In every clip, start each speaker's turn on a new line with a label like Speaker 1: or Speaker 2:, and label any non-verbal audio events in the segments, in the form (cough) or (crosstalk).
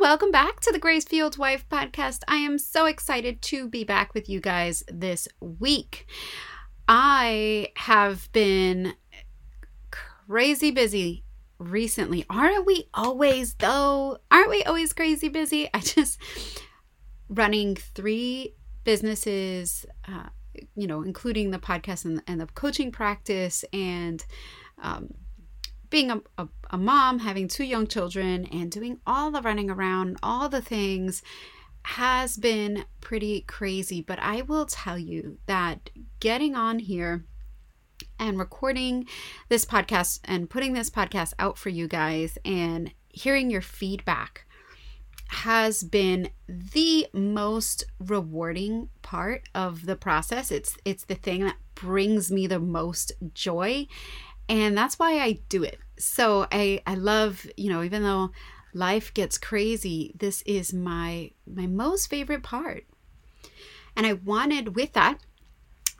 Speaker 1: welcome back to the Grace Fueled Wife podcast. I am so excited to be back with you guys this week. I have been crazy busy recently. Aren't we always, though? Aren't we always crazy busy? (laughs) I just running three businesses, uh, you know, including the podcast and, and the coaching practice and um, being a, a, a mom, having two young children, and doing all the running around, all the things has been pretty crazy. But I will tell you that getting on here and recording this podcast and putting this podcast out for you guys and hearing your feedback has been the most rewarding part of the process. It's it's the thing that brings me the most joy and that's why I do it. So I I love, you know, even though life gets crazy, this is my my most favorite part. And I wanted with that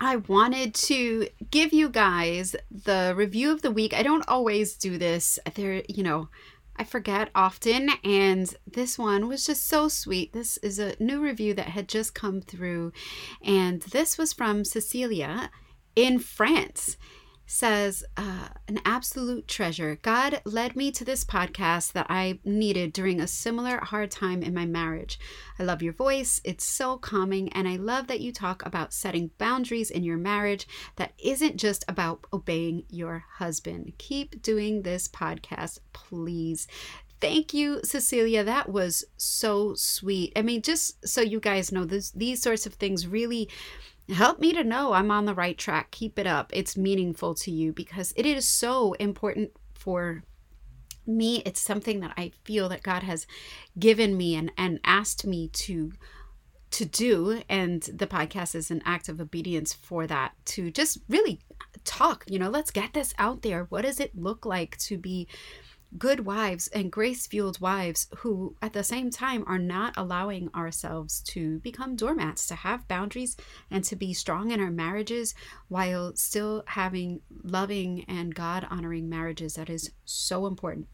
Speaker 1: I wanted to give you guys the review of the week. I don't always do this. There, you know, I forget often, and this one was just so sweet. This is a new review that had just come through, and this was from Cecilia in France says, uh, an absolute treasure. God led me to this podcast that I needed during a similar hard time in my marriage. I love your voice, it's so calming, and I love that you talk about setting boundaries in your marriage that isn't just about obeying your husband. Keep doing this podcast, please. Thank you, Cecilia. That was so sweet. I mean, just so you guys know, this, these sorts of things really help me to know I'm on the right track. Keep it up. It's meaningful to you because it is so important for me. It's something that I feel that God has given me and, and asked me to to do and the podcast is an act of obedience for that to just really talk you know let's get this out there what does it look like to be good wives and grace fueled wives who, at the same time, are not allowing ourselves to become doormats, to have boundaries, and to be strong in our marriages while still having loving and God honoring marriages. That is so important.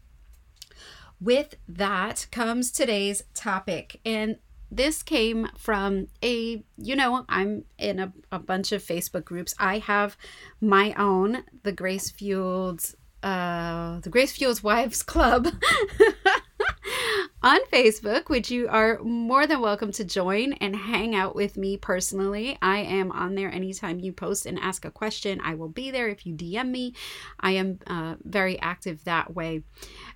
Speaker 1: With that comes today's topic. And this came from a, you know, I'm in a, a bunch of Facebook groups. I have my own, the Grace Fueled uh, the Grace Fueled Wives Club (laughs) on Facebook, which you are more than welcome to join and hang out with me personally. I am on there anytime you post and ask a question. I will be there if you DM me. I am uh, very active that way.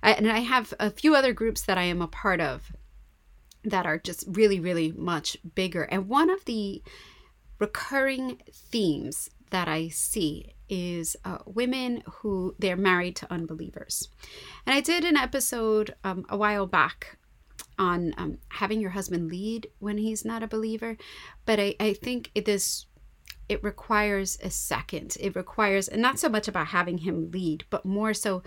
Speaker 1: And I have a few other groups that I am a part of that are just really, really much bigger. And one of the recurring themes that I see is uh, women who they're married to unbelievers. And I did an episode um, a while back on um, having your husband lead when he's not a believer, but I, I think it is it requires a second. It requires and not so much about having him lead, but more so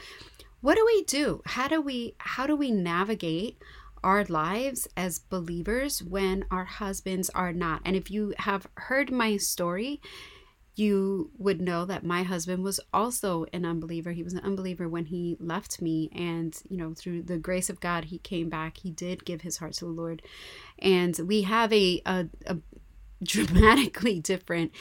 Speaker 1: what do we do? How do we how do we navigate our lives as believers when our husbands are not? And if you have heard my story, you would know that my husband was also an unbeliever. He was an unbeliever when he left me. And, you know, through the grace of God, he came back. He did give his heart to the Lord. And we have a, a, a (laughs) dramatically different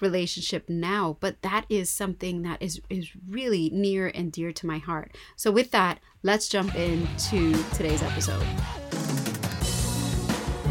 Speaker 1: relationship now but that is something that is is really near and dear to my heart so with that let's jump into today's episode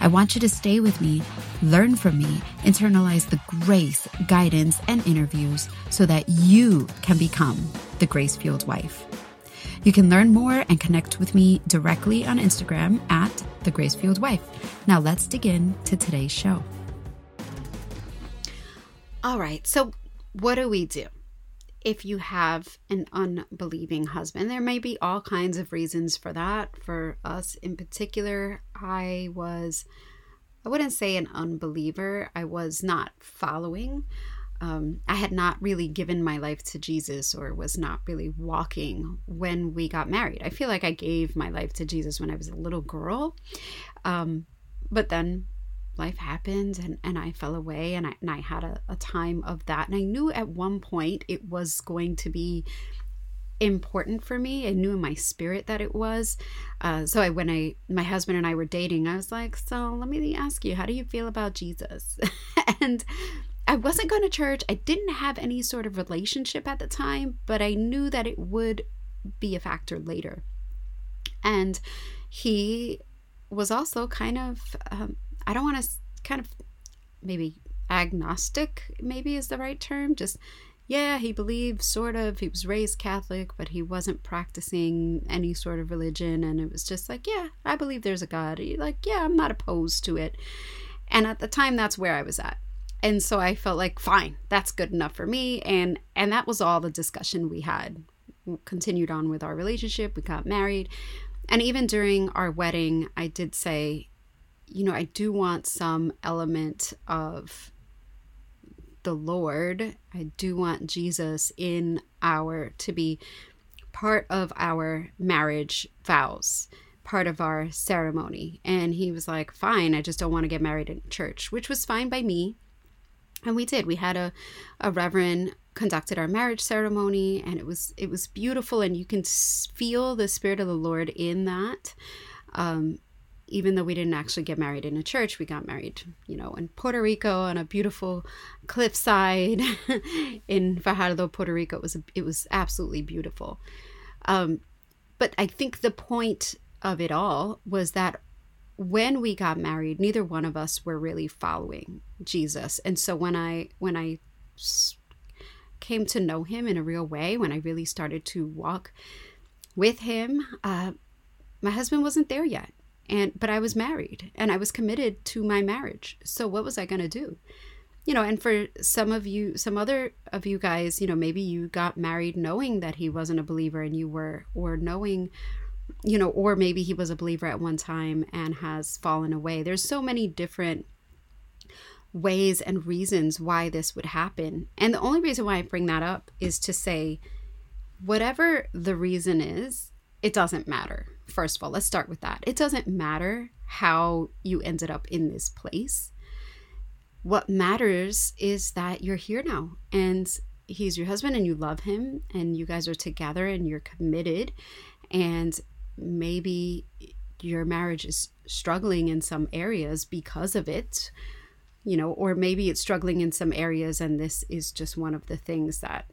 Speaker 2: I want you to stay with me, learn from me, internalize the grace, guidance, and interviews so that you can become the grace fueled wife. You can learn more and connect with me directly on Instagram at the Grace Fueled Wife. Now let's dig in to today's show.
Speaker 1: All right. So, what do we do? If you have an unbelieving husband, there may be all kinds of reasons for that. For us in particular, I was, I wouldn't say an unbeliever, I was not following. Um, I had not really given my life to Jesus or was not really walking when we got married. I feel like I gave my life to Jesus when I was a little girl. Um, but then life happened and, and I fell away and I, and I had a, a time of that. And I knew at one point it was going to be important for me. I knew in my spirit that it was. Uh, so I, when I, my husband and I were dating, I was like, so let me ask you, how do you feel about Jesus? (laughs) and I wasn't going to church. I didn't have any sort of relationship at the time, but I knew that it would be a factor later. And he was also kind of um, I don't want to kind of maybe agnostic, maybe is the right term. Just, yeah, he believed sort of, he was raised Catholic, but he wasn't practicing any sort of religion. And it was just like, yeah, I believe there's a God. Like, yeah, I'm not opposed to it. And at the time, that's where I was at. And so I felt like, fine, that's good enough for me. And and that was all the discussion we had. We continued on with our relationship. We got married. And even during our wedding, I did say, you know, I do want some element of the Lord. I do want Jesus in our to be part of our marriage vows, part of our ceremony. And he was like, "Fine, I just don't want to get married in church," which was fine by me. And we did. We had a a reverend conducted our marriage ceremony and it was it was beautiful and you can feel the spirit of the Lord in that. Um, even though we didn't actually get married in a church, we got married, you know, in Puerto Rico on a beautiful cliffside (laughs) in Fajardo, Puerto Rico. It was it was absolutely beautiful. Um, but I think the point of it all was that when we got married, neither one of us were really following Jesus, and so when I when I came to know Him in a real way, when I really started to walk with Him, uh, my husband wasn't there yet and but I was married and I was committed to my marriage. So what was I going to do? You know, and for some of you, some other of you guys, you know, maybe you got married knowing that he wasn't a believer and you were, or knowing, you know, or maybe he was a believer at one time and has fallen away. There's so many different ways and reasons why this would happen. And the only reason why I bring that up is to say, whatever the reason is, it doesn't matter First of all, let's start with that. It doesn't matter how you ended up in this place. What matters is that you're here now and he's your husband and you love him and you guys are together and you're committed and maybe your marriage is struggling in some areas because of it you know or maybe it's struggling in some areas and this is just one of the things that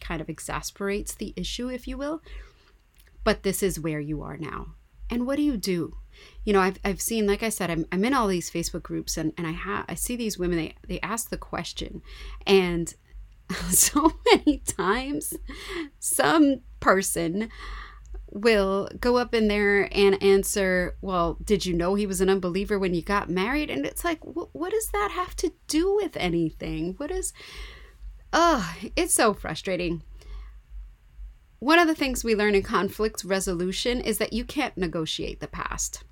Speaker 1: kind of exasperates the issue if you will but this is where you are now. And what do you do? You know, I've, I've seen, like I said, I'm, I'm in all these Facebook groups and, and I have, I see these women, they, they ask the question and (laughs) so many times some person will go up in there and answer, Well, did you know he was an unbeliever when you got married? And it's like, what, what does that have to do with anything? What is, oh, it's so frustrating. One of the things we learn in conflict resolution is that you can't negotiate the past.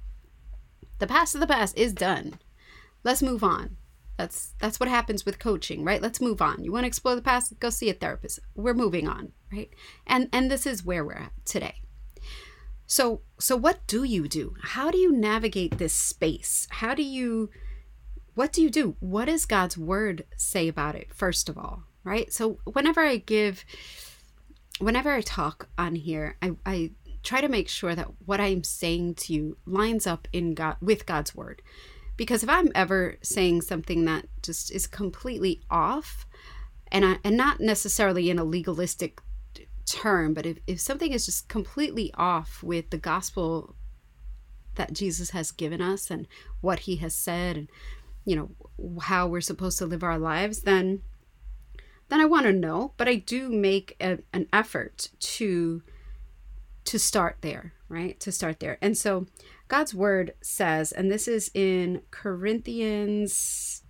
Speaker 1: The past of the past is done. Let's move on. That's that's what happens with coaching, right? Let's move on. You want to explore the past? Go see a therapist. We're moving on, right? And and this is where we're at today. So so what do you do? How do you navigate this space? How do you what do you do? What does God's word say about it first of all, right? So whenever I give whenever I talk on here, I, I try to make sure that what I'm saying to you lines up in God with God's word. Because if I'm ever saying something that just is completely off, and I, and not necessarily in a legalistic term, but if, if something is just completely off with the gospel that Jesus has given us and what he has said and you know how we're supposed to live our lives, then then I want to know, but I do make a, an effort to to start there, right? To start there. And so God's word says, and this is in Corinthians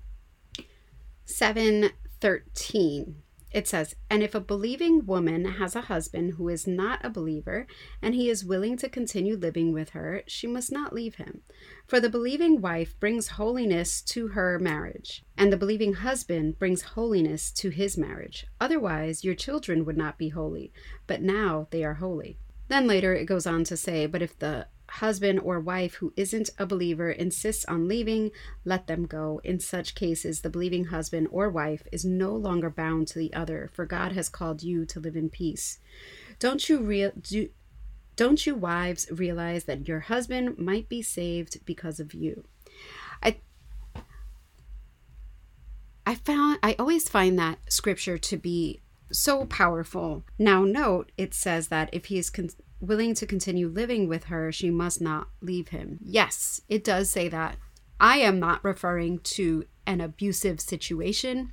Speaker 1: 7 13 it says, And if a believing woman has a husband who is not a believer, and he is willing to continue living with her, she must not leave him. For the believing wife brings holiness to her marriage, and the believing husband brings holiness to his marriage. Otherwise, your children would not be holy, but now they are holy. Then later it goes on to say, But if the husband or wife who isn't a believer insists on leaving, let them go. In such cases, the believing husband or wife is no longer bound to the other, for God has called you to live in peace. Don't you real do don't you wives realize that your husband might be saved because of you? I I found I always find that scripture to be so powerful. Now note it says that if he is con- willing to continue living with her, she must not leave him. Yes, it does say that. I am not referring to an abusive situation.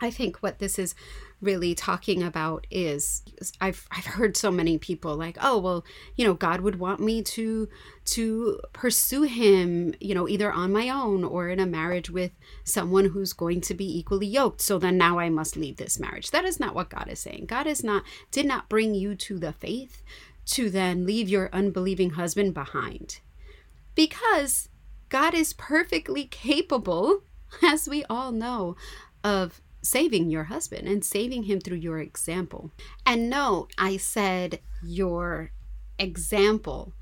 Speaker 1: I think what this is really talking about is I've I've heard so many people like, "Oh, well, you know, God would want me to to pursue him, you know, either on my own or in a marriage with someone who's going to be equally yoked. So then now I must leave this marriage." That is not what God is saying. God is not did not bring you to the faith to then leave your unbelieving husband behind. Because God is perfectly capable, (laughs) as we all know, of saving your husband and saving him through your example. And note, I said your example,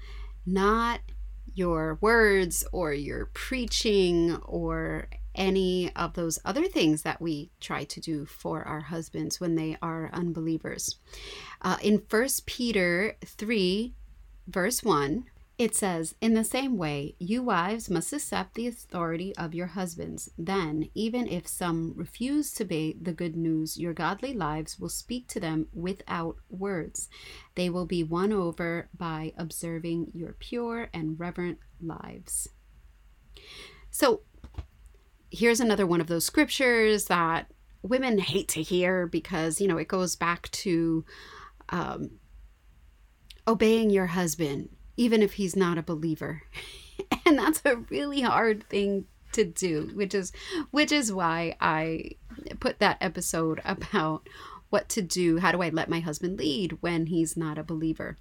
Speaker 1: not your words or your preaching or any of those other things that we try to do for our husbands when they are unbelievers. Uh, in First Peter 3, verse 1, it says, In the same way, you wives must accept the authority of your husbands. Then, even if some refuse to obey the good news, your godly lives will speak to them without words. They will be won over by observing your pure and reverent lives. So, here's another one of those scriptures that women hate to hear because, you know, it goes back to um, obeying your husband, even if he's not a believer. (laughs) and that's a really hard thing to do, which is which is why I put that episode (laughs) about what to do, how do I let my husband lead when he's not a believer.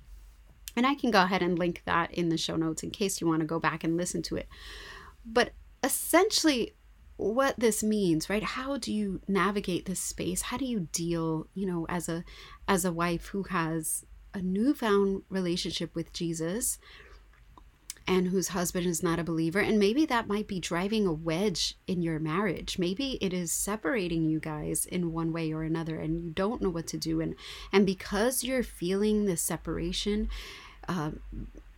Speaker 1: And I can go ahead and link that in the show notes in case you want to go back and listen to it. But essentially what this means right? How do you navigate this space? How do you deal you know as a as a wife who has a newfound relationship with jesus and whose husband is not a believer? And maybe that might be driving a wedge in your marriage. Maybe it is separating you guys in one way or another and you don't know what to do. And and because you're feeling this separation uh,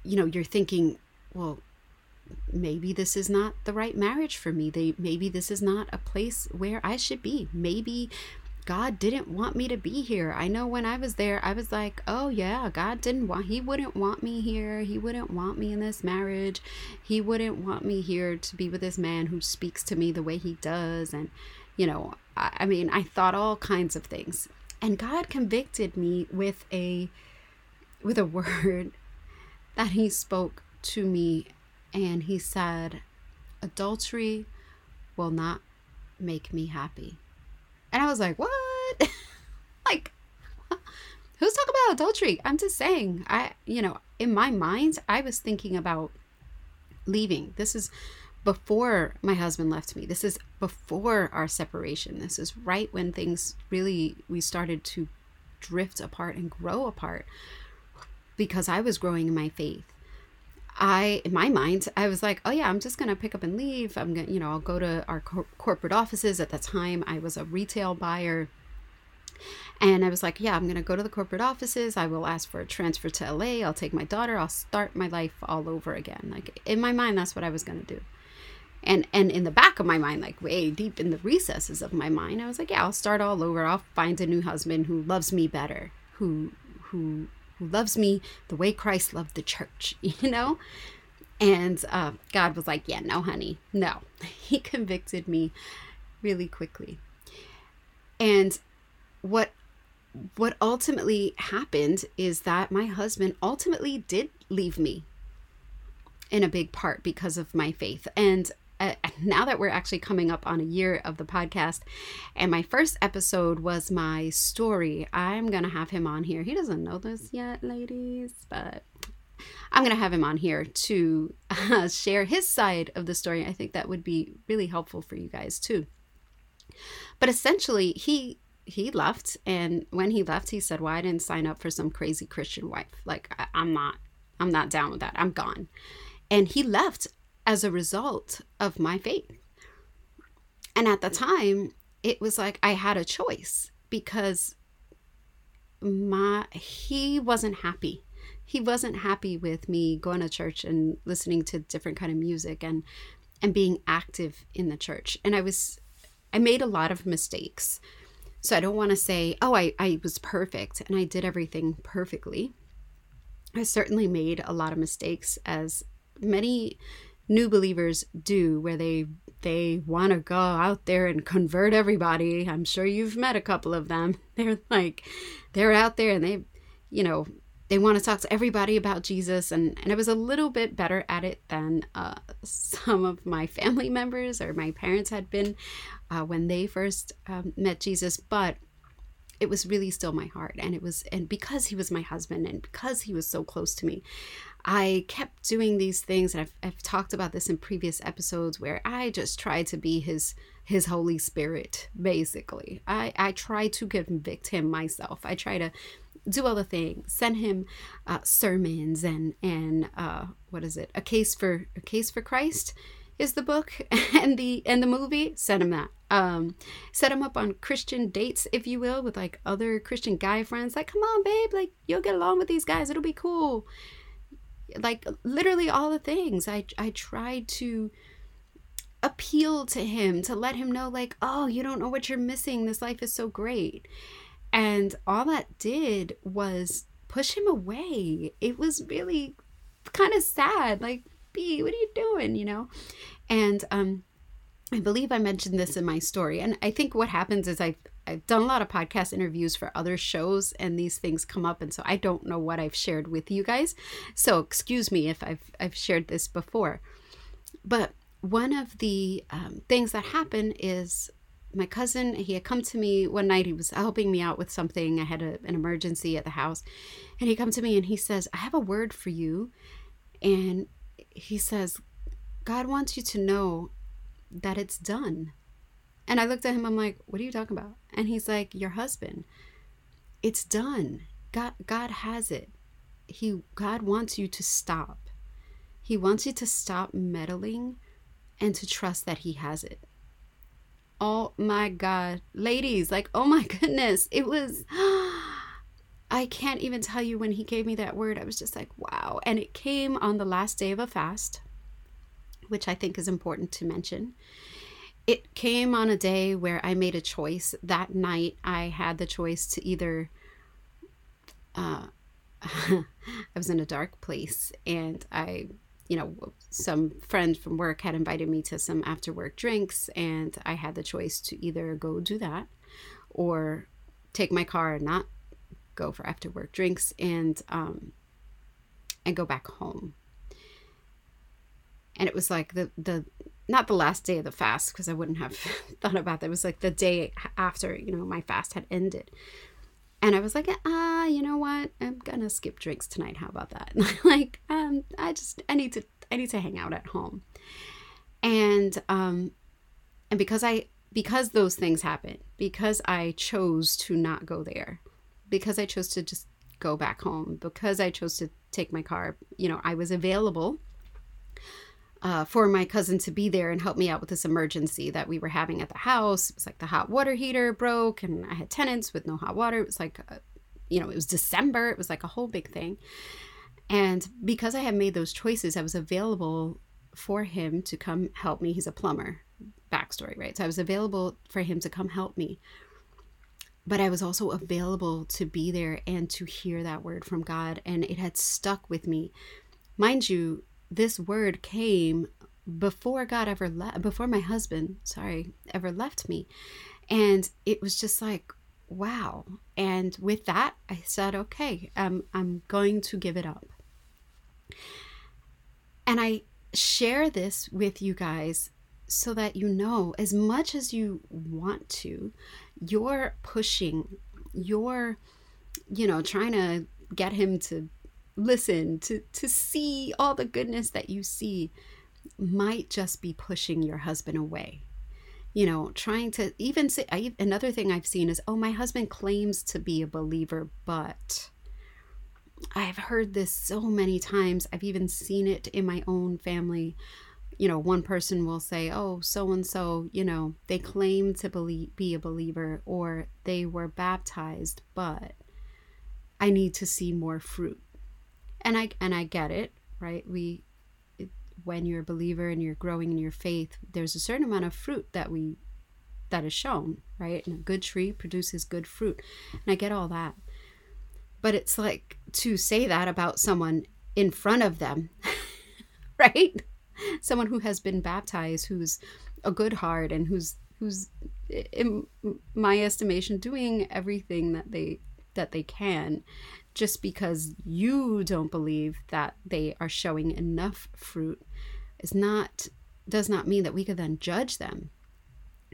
Speaker 1: you know you're thinking well maybe this is not the right marriage for me. They maybe this is not a place where I should be. Maybe God didn't want me to be here. I know when I was there, I was like, oh yeah, God didn't want, He wouldn't want me here. He wouldn't want me in this marriage. He wouldn't want me here to be with this man who speaks to me the way he does. And, you know, I, I mean, I thought all kinds of things. And God convicted me with a, with a (laughs) word that He spoke to me and he said, Adultery will not make me happy. And I was like, What? (laughs) like, (laughs) who's talking about adultery? I'm just saying, I, you know, in my mind, I was thinking about leaving. This is before my husband left me. This is before our separation. This is right when things really, we started to drift apart and grow apart because I was growing in my faith. I, in my mind, I was like, oh yeah, I'm just gonna pick up and leave. I'm gonna, you know, I'll go to our cor- corporate offices. At the time, I was a retail buyer, and I was like, yeah, I'm gonna go to the corporate offices. I will ask for a transfer to LA. I'll take my daughter. I'll start my life all over again. Like in my mind, that's what I was gonna do. And and in the back of my mind, like way deep in the recesses of my mind, I was like, yeah, I'll start all over. I'll find a new husband who loves me better, who who who loves me the way Christ loved the church, (laughs) you know? And uh, God was like, Yeah, no, honey, no. (laughs) He convicted me really quickly. And what what ultimately happened is that my husband ultimately did leave me in a big part because of my faith. And uh, now that we're actually coming up on a year of the podcast, and my first episode was my story, I'm to have him on here. He doesn't know this yet, ladies, but I'm going to have him on here to (laughs) uh, share his side of the story. I think that would be really helpful for you guys too. But essentially, he he left and when he left he said well i didn't sign up for some crazy christian wife like I, i'm not i'm not down with that i'm gone and he left as a result of my faith. And at the time it was like i had a choice because my he wasn't happy. He wasn't happy with me going to church and listening to different kind of music and and being active in the church. And i was i made a lot of mistakes. So I don't want to say, oh, I, I was perfect and I did everything perfectly. I certainly made a lot of mistakes, as many new believers do, where they they want to go out there and convert everybody. I'm sure you've met a couple of them. (laughs) They're like, they're out there and they, you know, they want to talk to everybody about Jesus. And, and I was a little bit better at it than uh, (laughs) some of my family members or my parents had been uh, when they first um, met Jesus. But it was really still my heart. And it was, and because he was my husband and because he was so close to me, I kept doing these things. And I've, I've talked about this in previous episodes where I just tried to be his his holy spirit basically. I i try to convict him myself. I try to do all the things send him uh, sermons and and uh, what is it? A case for a case for christ is the book (laughs) and the and the movie. Send him that. Um set him up on christian dates if you will with like other christian guy friends. Like come on babe. Like you'll get along with these guys. It'll be cool like literally all the things i i tried to appeal to him to let him know like oh you don't know what you're missing this life is so great and all that did was push him away. It was really kind of sad. Like, B, what are you doing? You know? And um, I believe I mentioned this in my story. And I think what happens is I've, I've done a lot of podcast interviews for other shows, and these things come up. And so I don't know what I've shared with you guys. So excuse me if I've, I've shared this before. But one of the um, things that happened is my cousin he had come to me one night he was helping me out with something i had a, an emergency at the house and he come to me and he says i have a word for you and he says god wants you to know that it's done and i looked at him i'm like what are you talking about and he's like your husband it's done god god has it he god wants you to stop he wants you to stop meddling and to trust that he has it Oh my God. Ladies, like, oh my (laughs) goodness. It was, (gasps) I can't even tell you when he gave me that word. I was just like, wow. And it came on the last day of a fast, which I think is important to mention. It came on a day where I made a choice. That night, I had the choice to either, uh, (laughs) I was in a dark place and I you know, some friend from work had invited me to some after work drinks, and I had the choice to either go do that or take my car and not go for after work drinks and um, and go back home. And it was like the the not the last day of the fast because I wouldn't have (laughs) thought about that. It was like the day after you know my fast had ended. And I was like, ah, you know what? I'm gonna skip drinks tonight. How about that? (laughs) like, um, I just I need to I need to hang out at home. And um and because I because those things happened, because I chose to not go there, because I chose to just go back home, because I chose to take my car, you know, I was available uh, for my cousin to be there and help me out with this emergency that we were having at the house. It was like the hot water heater broke, and I had tenants with no hot water. It was like, uh, you know, it was December. It was like a whole big thing. And because I had made those choices, I was available for him to come help me. He's a plumber, backstory, right? So I was available for him to come help me. But I was also available to be there and to hear that word from God. And it had stuck with me. Mind you, this word came before God ever left, before my husband, sorry, ever left me. And it was just like, wow. And with that, I said, okay, um, I'm going to give it up. And I share this with you guys so that you know as much as you want to, you're pushing, you're, you know, trying to get him to listen, to, to see all the goodness that you see, might just be pushing your husband away you know, trying to even say I, another thing I've seen is, oh, my husband claims to be a believer, but I've heard this so many times. I've even seen it in my own family. You know, one person will say, oh, so and so, you know, they claim to believe, be a believer or they were baptized, but I need to see more fruit. And I and I get it, right? We when you're a believer and you're growing in your faith, there's a certain amount of fruit that we that is shown, right? And a good tree produces good fruit. And I get all that. But it's like to say that about someone in front of them, (laughs) right? Someone who has been baptized, who's a good heart and who's who's in my estimation doing everything that they that they can just because you don't believe that they are showing enough fruit is not does not mean that we could then judge them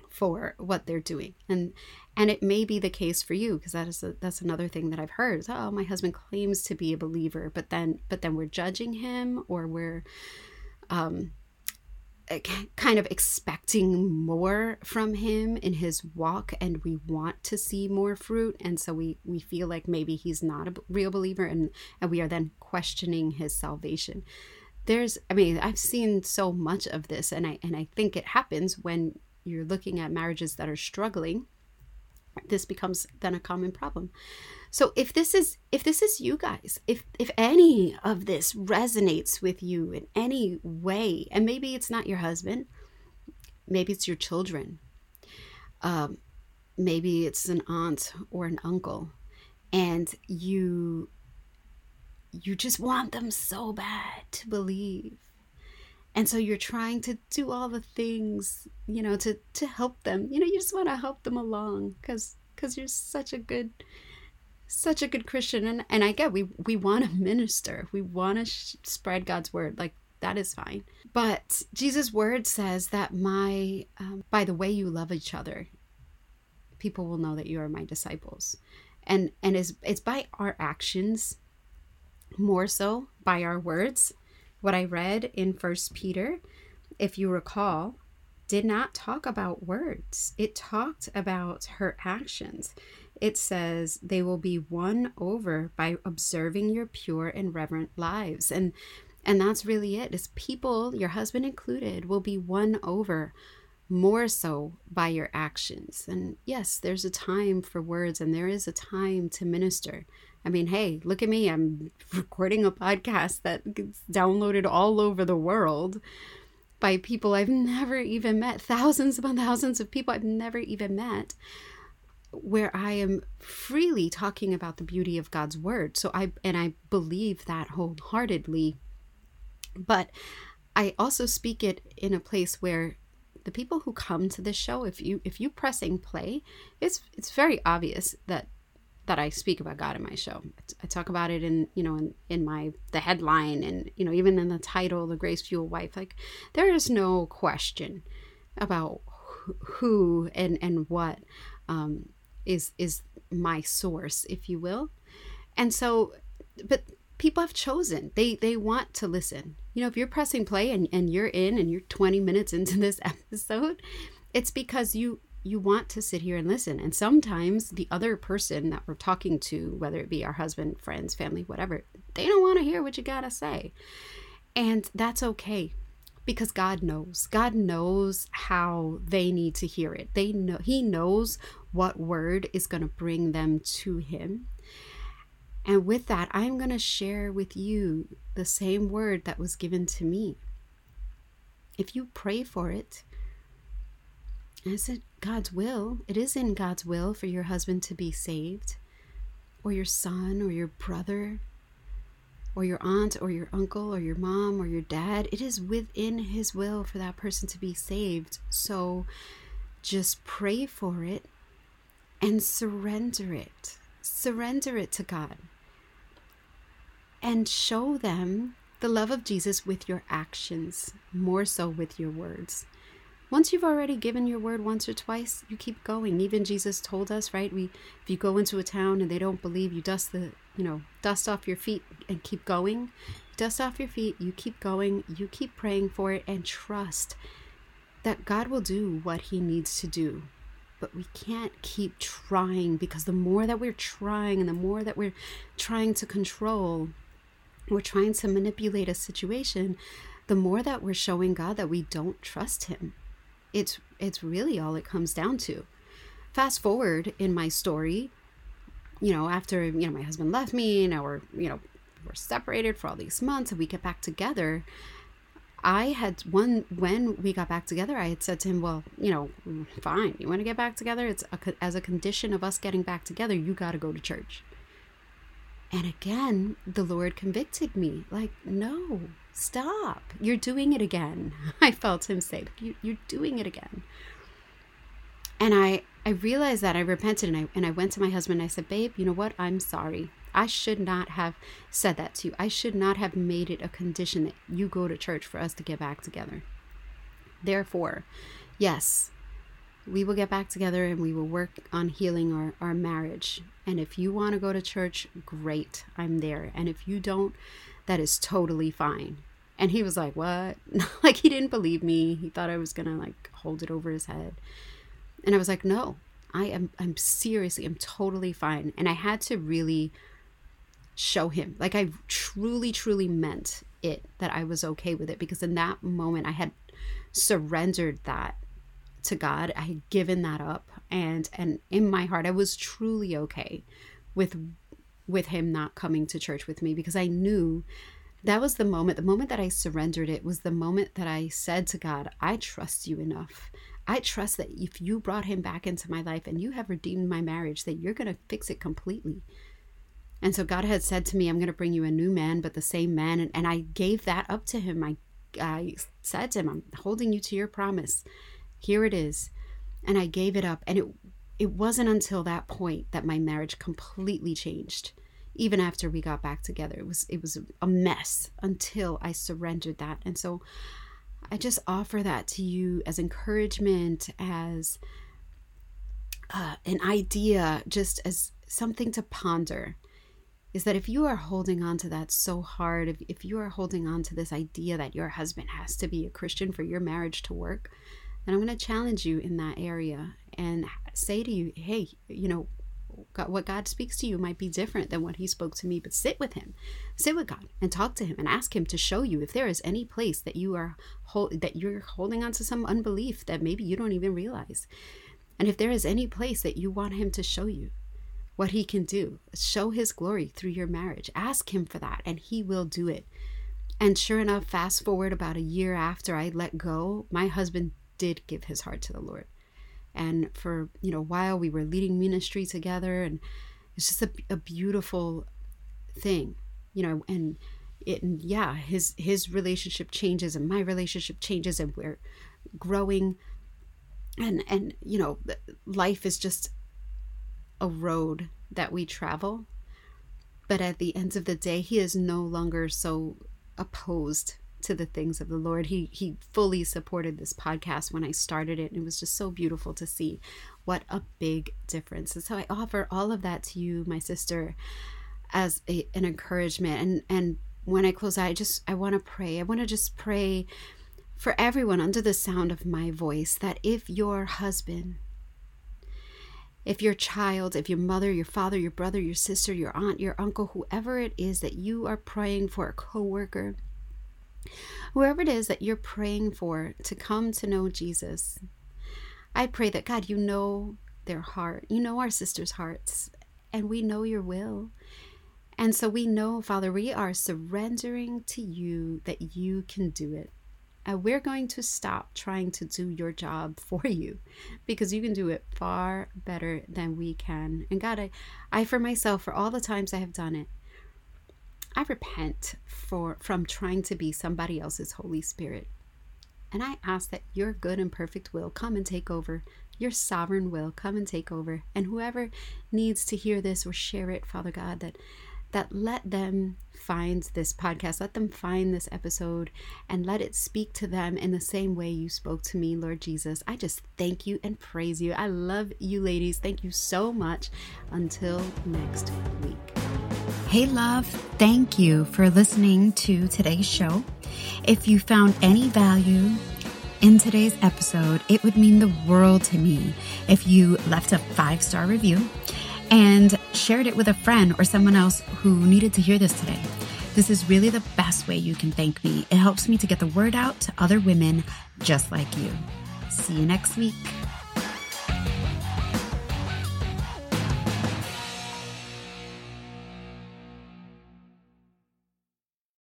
Speaker 1: for what they're doing. And and it may be the case for you because that is a, that's another thing that i've heard is, oh my husband claims to be a believer but then but then we're judging him or we're um kind of expecting more from him in his walk and we want to see more fruit. And so we we feel like maybe he's not a real believer and and we are then questioning his salvation. There's i mean i've seen so much of this and i and i think it happens when you're looking at marriages that are struggling this becomes then a common problem so if this is if this is you guys, if if any of this resonates with you in any way, and maybe it's not your husband, maybe it's your children, um, maybe it's an aunt or an uncle, and you you just want them so bad to believe. And so you're trying to do all the things you know to to help them. You know you just want to help them along because because you're such a good such a good Christian, and and I get we we want to minister, we want to sh- spread God's word, like that is fine. But Jesus' word says that my um, by the way you love each other, people will know that you are my disciples, and and is it's by our actions, more so by our words. What I read in First Peter, if you recall, did not talk about words. It talked about her actions it says they will be won over by observing your pure and reverent lives. And and that's really it. Is people your husband included will be won over more so by your actions. And yes there's a time for words and there is a time to minister. I mean hey look at me. I'm recording a podcast that gets downloaded all over the world by people i've never even met. Thousands upon thousands of people i've never even met where I am freely talking about the beauty of God's word. So I and I believe that wholeheartedly. But I also speak it in a place where the people who come to this show, if you if you pressing play, it's it's very obvious that that I speak about God in my show. I talk about it in you know in, in my the headline and you know even in the title, the Grace Fueled Wife. Like there is no question about who and and what um, is is my source if you will. And so but people have chosen. They they want to listen. You know if you're pressing play and, and you're in and you're 20 minutes into (laughs) this episode it's because you you want to sit here and listen. And sometimes the other person that we're talking to whether it be our husband friends family whatever they don't want to hear what you gotta say. And that's okay because God knows. God knows how they need to hear it. They know he knows what word is going to bring them to him. And with that, I'm going to share with you the same word that was given to me. If you pray for it, is it God's will? It is in God's will for your husband to be saved, or your son, or your brother, or your aunt or your uncle or your mom or your dad. It is within His will for that person to be saved. So just pray for it and surrender it. Surrender it to God. And show them the love of Jesus with your actions, more so with your words. Once you've already given your word once or twice, you keep going. Even Jesus told us, right? We if you go into a town and they don't believe, you dust the, you know, dust off your feet and keep going. Dust off your feet, you keep going, you keep praying for it and trust that God will do what he needs to do. But we can't keep trying because the more that we're trying and the more that we're trying to control, we're trying to manipulate a situation, the more that we're showing God that we don't trust him it's it's really all it comes down to. Fast forward in my story, you know, after you know my husband left me, and we're you know we're separated for all these months, and we get back together. I had one when we got back together. I had said to him, "Well, you know, fine. You want to get back together? It's a, as a condition of us getting back together. You got to go to church." And again, the Lord convicted me, like, "No, Stop. You're doing it again. (laughs) I felt him say, you, You're doing it again. And I, I realized that I repented and I, and I went to my husband and I said, Babe, you know what? I'm sorry. I should not have said that to you. I should not have made it a condition that you go to church for us to get back together. Therefore, yes, we will get back together and we will work on healing our, our marriage. And if you want to go to church, great, I'm there. And if you don't, that is totally fine. And he was like, What? (laughs) like, he didn't believe me. He thought I was going to like hold it over his head. And I was like, No, I am, I'm seriously, I'm totally fine. And I had to really show him, like, I truly, truly meant it that I was okay with it because in that moment I had surrendered that to God. I had given that up and and in my heart I was truly okay with with him not coming to church with me because I knew that was the moment, the moment that I surrendered it was the moment that I said to God, I trust you enough. I trust that if you brought him back into my life and you have redeemed my marriage, that you're going to fix it completely. And so God had said to me, I'm going to bring you a new man, but the same man. And, and I gave that up to him. I, I said to him, I'm holding you to your promise. Here it is. And I gave it up. And it it wasn't until that point that my marriage completely changed even after we got back together it was it was a mess until i surrendered that and so i just offer that to you as encouragement as uh, an idea just as something to ponder is that if you are holding on to that so hard if, if you are holding on to this idea that your husband has to be a christian for your marriage to work then i'm going to challenge you in that area and say to you, hey, you know, God, what God speaks to you might be different than what He spoke to me, but sit with Him, sit with God, and talk to Him, and ask Him to show you if there is any place that you are hold, that you're holding on to some unbelief that maybe you don't even realize, and if there is any place that you want Him to show you what He can do, show His glory through your marriage. Ask Him for that, and He will do it. And sure enough, fast forward about a year after I let go, my husband did give his heart to the Lord and for you know while we were leading ministry together and it's just a, a beautiful thing you know and it and yeah his his relationship changes and my relationship changes and we're growing and and you know life is just a road that we travel but at the end of the day he is no longer so opposed to the things of the Lord. He he fully supported this podcast when I started it. And it was just so beautiful to see what a big difference. And so I offer all of that to you, my sister, as a, an encouragement. And and when I close out, I just I want to pray. I want to just pray for everyone under the sound of my voice that if your husband if your child, if your mother, your father, your brother, your sister, your aunt, your uncle, whoever it is that you are praying for, a coworker, Whoever it is that you're praying for to come to know Jesus, I pray that God, you know their heart. You know our sisters' hearts, and we know your will. And so we know, Father, we are surrendering to you that you can do it. And we're going to stop trying to do your job (laughs) for you because you can do it far better than we can. And God, I, I for myself, for all the times I have done it, I repent for from trying to be somebody else's Holy Spirit. And I ask that your good and perfect will come and take over. Your sovereign will come and take over. And whoever needs to hear this or share it, Father God, that that let them find this podcast, let them find this episode, and let it speak to them in the same way you spoke to me, Lord Jesus. I just thank you and praise you. I love you, ladies. Thank you so much. Until next week.
Speaker 2: Hey, love, thank you for listening to today's show. If you found any value in today's episode, it would mean the world to me if you left a five star review and shared it with a friend or someone else who needed to hear this today. This is really the best way you can thank me. It helps me to get the word out to other women just like you. See you next week.